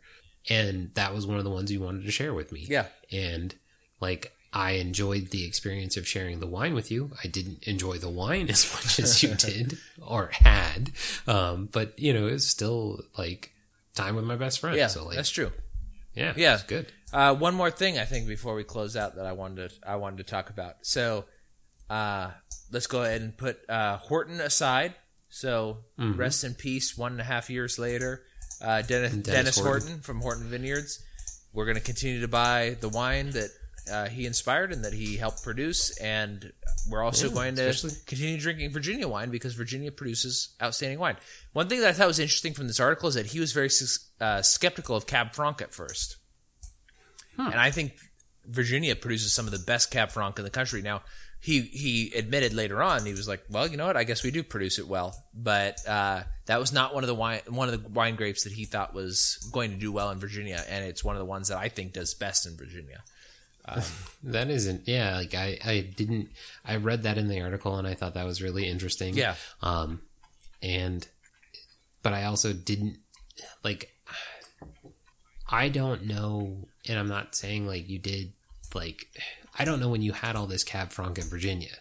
and that was one of the ones you wanted to share with me. Yeah. and like I enjoyed the experience of sharing the wine with you. I didn't enjoy the wine as much as you did or had. Um, but you know, it's still like time with my best friend. Yeah, so like, that's true. yeah, Yeah. it's good. Uh, one more thing, I think, before we close out, that I wanted to I wanted to talk about. So, uh, let's go ahead and put uh, Horton aside. So, Mm-hmm. rest in peace. One and a half years later, uh, Dennis, Dennis, Dennis Horton. Horton. from Horton Vineyards. We're going to continue to buy the wine that uh, he inspired and that he helped produce, and we're also Yeah, going to especially- continue drinking Virginia wine because Virginia produces outstanding wine. One thing that I thought was interesting from this article is that he was very uh, skeptical of Cab Franc at first. And I think Virginia produces some of the best Cab Franc in the country. Now, he he admitted later on he was like, "Well, you know what? I guess we do produce it well." But uh, that was not one of the wine one of the wine grapes that he thought was going to do well in Virginia, and it's one of the ones that I think does best in Virginia. That isn't, yeah. Like I, I didn't. I read that in the article, and I thought that was really interesting. Yeah. Um, and, but I also didn't like. I don't know, and I'm not saying like you did. Like, I don't know when you had all this Cab Franc in Virginia.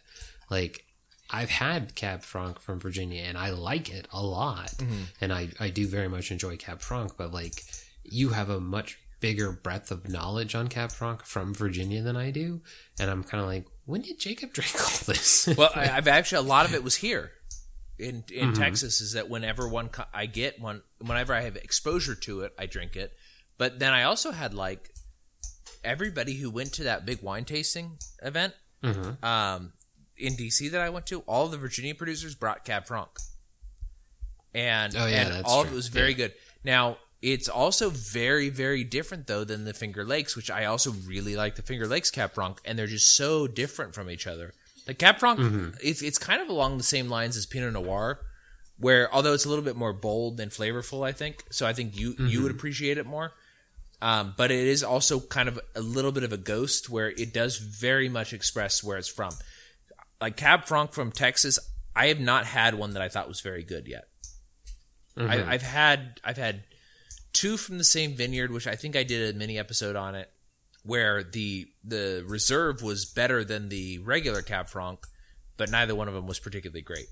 Like, I've had Cab Franc from Virginia, and I like it a lot, and I I do very much enjoy Cab Franc. But like, you have a much bigger breadth of knowledge on Cab Franc from Virginia than I do, and I'm kind of like, when did Jacob drink all this? Well, I, I've actually a lot of it was here in in Texas. Is that whenever one co- I get one, whenever I have exposure to it, I drink it. But then I also had like everybody who went to that big wine tasting event um, in DC that I went to. All the Virginia producers brought Cab Franc, and Oh, yeah, and all of it was very Yeah. good. Now. It's also very, very different though than the Finger Lakes, which I also really like the Finger Lakes Cab Franc, and they're just so different from each other. The Cab Franc, Mm-hmm. it's, it's kind of along the same lines as Pinot Noir, where although it's a little bit more bold and flavorful, I think. So I think you you Mm-hmm. would appreciate it more. Um, but it is also kind of a little bit of a ghost where it does very much express where it's from. Like Cab Franc from Texas, I have not had one that I thought was very good yet. I, I've had I've had two from the same vineyard, which I think I did a mini episode on it, where the the reserve was better than the regular Cab Franc, but neither one of them was particularly great.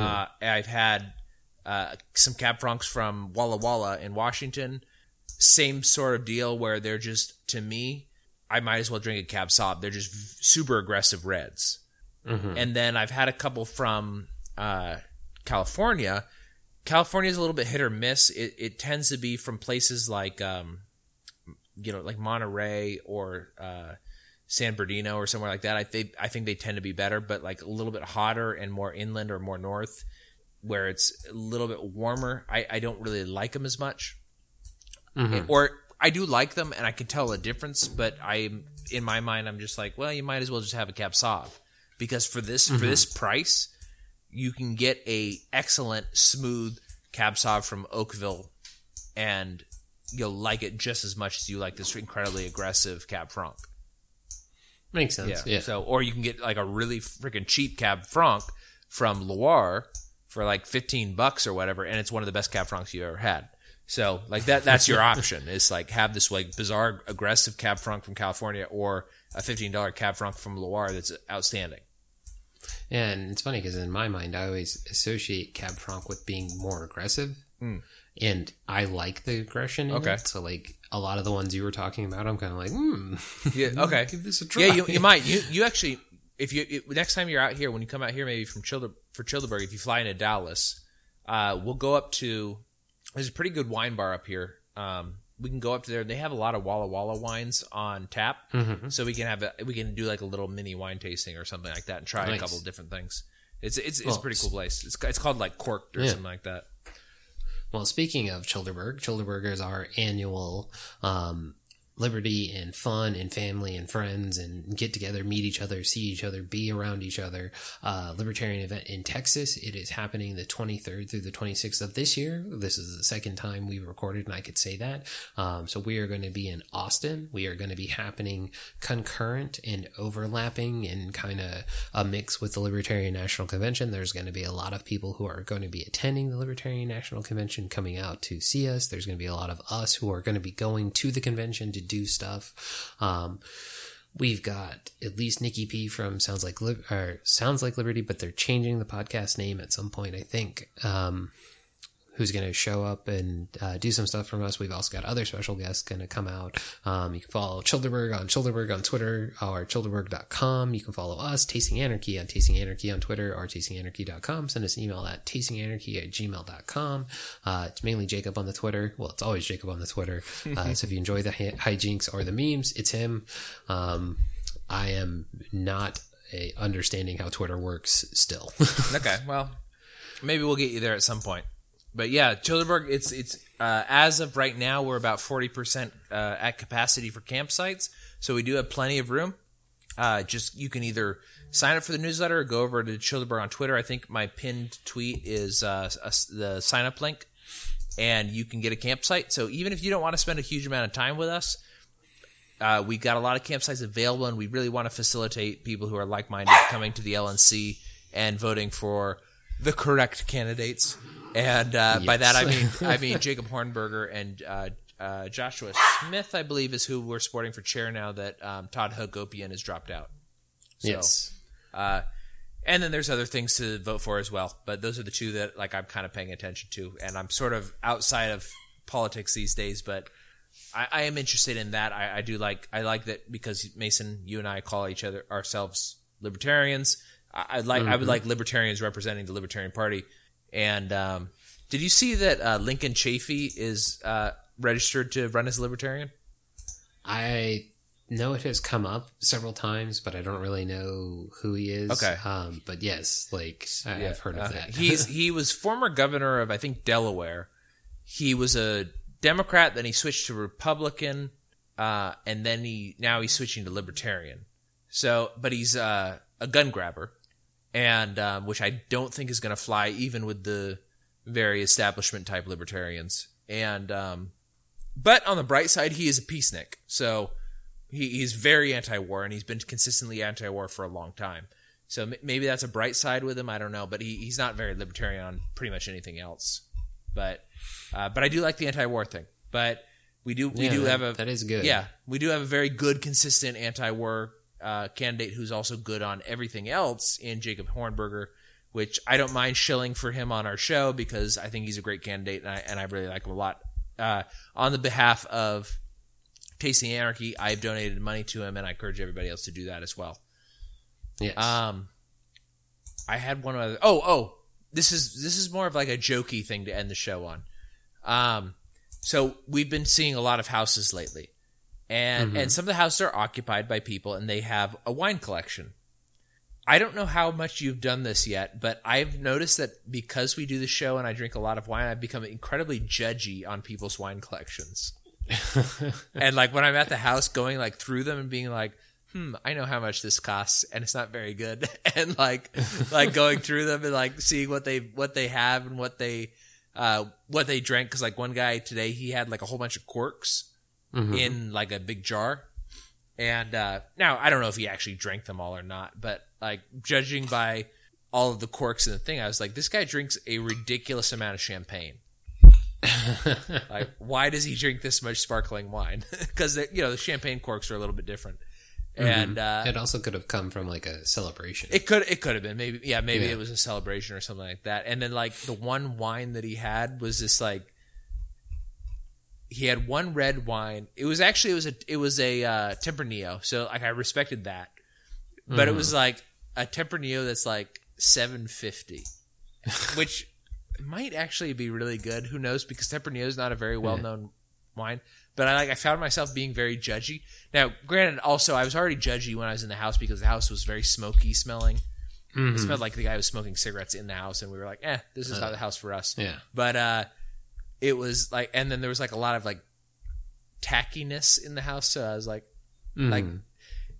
Uh, I've had uh, some Cab Francs from Walla Walla in Washington, same sort of deal where they're just to me, I might as well drink a Cab Sauv. They're just v- super aggressive reds. And then I've had a couple from uh, California. California is a little bit hit or miss. It, it tends to be from places like, um, you know, like Monterey or uh, San Bernardino or somewhere like that. I think I think they tend to be better, but like a little bit hotter and more inland or more north, where it's a little bit warmer. I, I don't really like them as much, or I do like them and I can tell a difference. But I, in my mind, I'm just like, well, you might as well just have a Cab Sauv because for this for this price, you can get a excellent smooth Cab Sauv from Oakville, and you'll like it just as much as you like this incredibly aggressive Cab Franc. Makes sense. Yeah. So, or you can get like a really freaking cheap Cab Franc from Loire for like fifteen bucks or whatever, and it's one of the best Cab Francs you've ever had. So, like that, that's your option. Is like have this like bizarre aggressive Cab Franc from California, or a fifteen dollar Cab Franc from Loire that's outstanding. And it's funny because in my mind, I always associate Cab Franc with being more aggressive. And I like the aggression in Okay. it. So, like, a lot of the ones you were talking about, I'm kind of like, hmm. Yeah. Okay. Give this a try. Yeah, you, you might. You you actually, if you it, next time you're out here, when you come out here, maybe from Childer for Childerberg, if you fly into Dallas, uh, we'll go up to. There's a pretty good wine bar up here. Um, we can go up to there. They have a lot of Walla Walla wines on tap, Mm-hmm. so we can have a, we can do like a little mini wine tasting or something like that, and try a couple of different things. It's it's, it's Well, a pretty cool place. It's it's called like Corked or Yeah. something like that. Well, speaking of Childerberg, Childerberg is our annual um, liberty and fun and family and friends and get together, meet each other, see each other, be around each other. Uh, libertarian event in Texas. It is happening the 23rd through the 26th of this year. This is the second time we recorded, and I could say that. Um, so we are going to be in Austin. We are going to be happening concurrent and overlapping and kind of a mix with the Libertarian National Convention. There's going to be a lot of people who are going to be attending the Libertarian National Convention coming out to see us. There's going to be a lot of us who are going to be going to the convention to do stuff. Um, We've got at least Nikki P from Sounds Like Lib- or Sounds Like Liberty, but they're changing the podcast name at some point, I think. Um, who's going to show up and uh, do some stuff from us. We've also got other special guests going to come out. Um, you can follow Childerberg on Childerberg on Twitter or childerberg.com. You can follow us, Tasting Anarchy on Tasting Anarchy on Twitter or tastinganarchy.com. Send us an email at tastinganarchy at gmail.com. Uh, it's mainly Jacob on the Twitter. Well, it's always Jacob on the Twitter. Uh, so if you enjoy the hi- hijinks or the memes, it's him. Um, I am not a understanding how Twitter works still. okay, well, maybe we'll get you there at some point. But yeah, Childerberg, it's it's uh, as of right now, we're about forty percent uh, at capacity for campsites, so we do have plenty of room. Uh, just you can either sign up for the newsletter or go over to Childerberg on Twitter. I think my pinned tweet is uh, a, the sign up link, and you can get a campsite. So even if you don't want to spend a huge amount of time with us, uh, we got a lot of campsites available, and we really want to facilitate people who are like minded coming to the LNC and voting for the correct candidates. And uh, yes. by that I mean I mean Jacob Hornberger and uh, uh, Joshua Smith, I believe, is who we're sporting for chair now that um, Todd Hagopian has dropped out. So, yes. Uh, and then there's other things to vote for as well, but those are the two that like I'm kind of paying attention to, and I'm sort of outside of politics these days, but I, I am interested in that. I, I do like I like that because Mason, you and I call each other ourselves libertarians. I, I like mm-hmm. I would mm-hmm. like libertarians representing the Libertarian Party and um, did you see that uh, Lincoln Chafee is uh, registered to run as a libertarian? I know it has come up several times, but I don't really know who he is. Okay, um, but yes, like I, have heard of uh, that. he's he was former governor of I think Delaware. He was a Democrat, then he switched to Republican, uh, and then he now he's switching to Libertarian. So, but he's uh, a gun grabber, and um, which I don't think is going to fly even with the very establishment type libertarians. And um, but on the bright side, he is a peacenik, so he, he's very anti-war, and he's been consistently anti-war for a long time. So m- maybe that's a bright side with him. I don't know, but he, he's not very libertarian on pretty much anything else. But uh, but I do like the anti-war thing. But we do we yeah, do that, have a that is good. Yeah, we do have a very good, consistent anti-war uh, candidate who's also good on everything else in Jacob Hornberger, which I don't mind shilling for him on our show because I think he's a great candidate and I, and I really like him a lot. Uh, on the behalf of Tasting Anarchy, I've donated money to him and I encourage everybody else to do that as well. Yes. Um, I had one other. Oh, oh, this is this is more of like a jokey thing to end the show on. Um, so we've been seeing a lot of houses lately, and mm-hmm. and some of the houses are occupied by people and they have a wine collection. I don't know how much you've done this yet but i've noticed that because we do the show and i drink a lot of wine i've become incredibly judgy on people's wine collections. And like when i'm at the house going like through them and being like hmm i know how much this costs and it's not very good. And like like going through them and like seeing what they what they have and what they uh what they drank. Because like one guy today he had like a whole bunch of corks mm-hmm. in like a big jar. And uh, now I don't know if he actually drank them all or not, but like judging by all of the corks in the thing, I was like, this guy drinks a ridiculous amount of champagne. like, why does he drink this much sparkling wine? Because you know the champagne corks are a little bit different. Mm-hmm. And uh, it also could have come from like a celebration. It could it could have been maybe yeah maybe yeah. it was a celebration or something like that. And then like the one wine that he had was this like he had one red wine. It was actually it was a it was a uh, Tempranillo, so like I respected that, but mm. it was like a Tempranillo that's like seven fifty, which might actually be really good. Who knows? Because Tempranillo is not a very well known yeah. wine. But I like I found myself being very judgy. Now, granted, also I was already judgy when I was in the house because the house was very smoky smelling. Mm-hmm. It smelled like the guy was smoking cigarettes in the house, and we were like, "Eh, this is uh, not the house for us." Yeah. But uh, it was like, and then there was like a lot of like tackiness in the house. So I was like, mm. like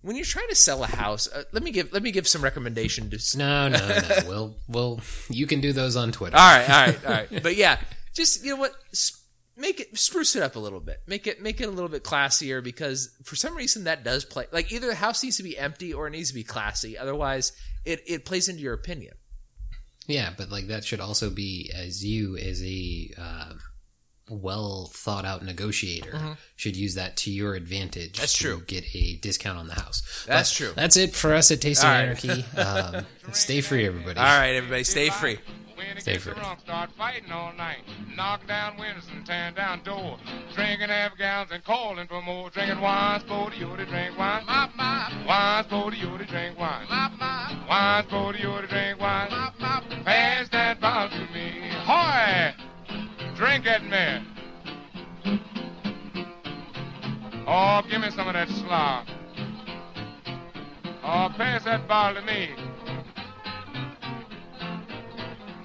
when you're trying to sell a house, uh, let me give let me give some recommendation to. No, no, no. well, well, you can do those on Twitter. All right, all right, all right. But yeah, just you know what, make it spruce it up a little bit. Make it make it a little bit classier because for some reason that does play. Like either the house needs to be empty or it needs to be classy. Otherwise, it it plays into your opinion. Yeah, but like that should also be as you as a uh, well thought out negotiator should use that to your advantage. Mm-hmm. That's to true. Get a discount on the house. That's But true. That's it for us at Taste of All right. Anarchy. Um, stay free, everybody. All right, everybody, stay free. When it Stay gets free. drunk, start fighting all night. Knocking down windows and tearing down doors. Drinking half gallons and calling for more. Drinking wine, sporty, you to drink wine. Mop, mop. Wine, sporty, you to drink wine. Mop, mop. Wine, sporty, you to drink wine. Mop, mop. Pass that bottle to me. Hoy! Drink it, man. Oh, give me some of that slop. Oh, pass that bottle to me.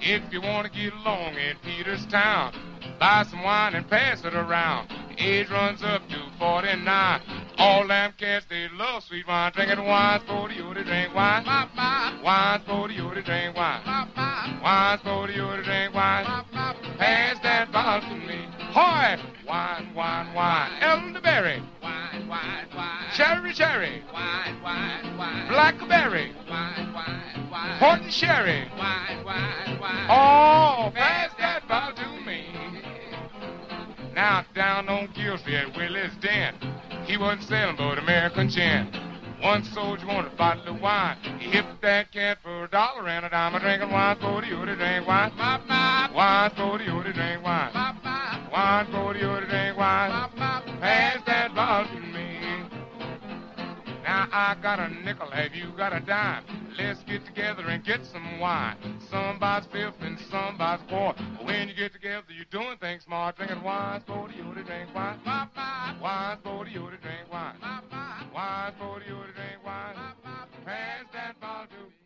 If you want to get along in Peterstown, buy some wine and pass it around. Age runs up to 49. All them cats, they love sweet wine. Drinking wine, sporty, you to drink wine. Wine, sporty, you to drink wine. Wine, sporty, you to drink wine. Pass that bottle to me. Hoy! Wine, wine, wine. Elderberry. Wine, wine, wine. Cherry, cherry. Wine, wine, wine. Blackberry. Wine, wine, wine. Port and sherry. Wine, wine, wine. Oh, pass that bottle to me. Now down on Gillsby at Willie's Den, he wasn't selling but American gin. One soldier wanted a bottle of wine. He hipped that cat for a dollar and a dime. A drinking wine, forty, you to drink wine. Wine, forty, you to drink wine. Wine, forty, you to drink wine. Pass that bottle to me. I got a nickel, have you got a dime? Let's get together and get some wine. Somebody's fifth and somebody's fourth. When you get together, you're doing things smart. Drinking wine, for the you to drink wine. wine, for the you to drink wine. wine, for the you to drink wine. Pass that ball to me.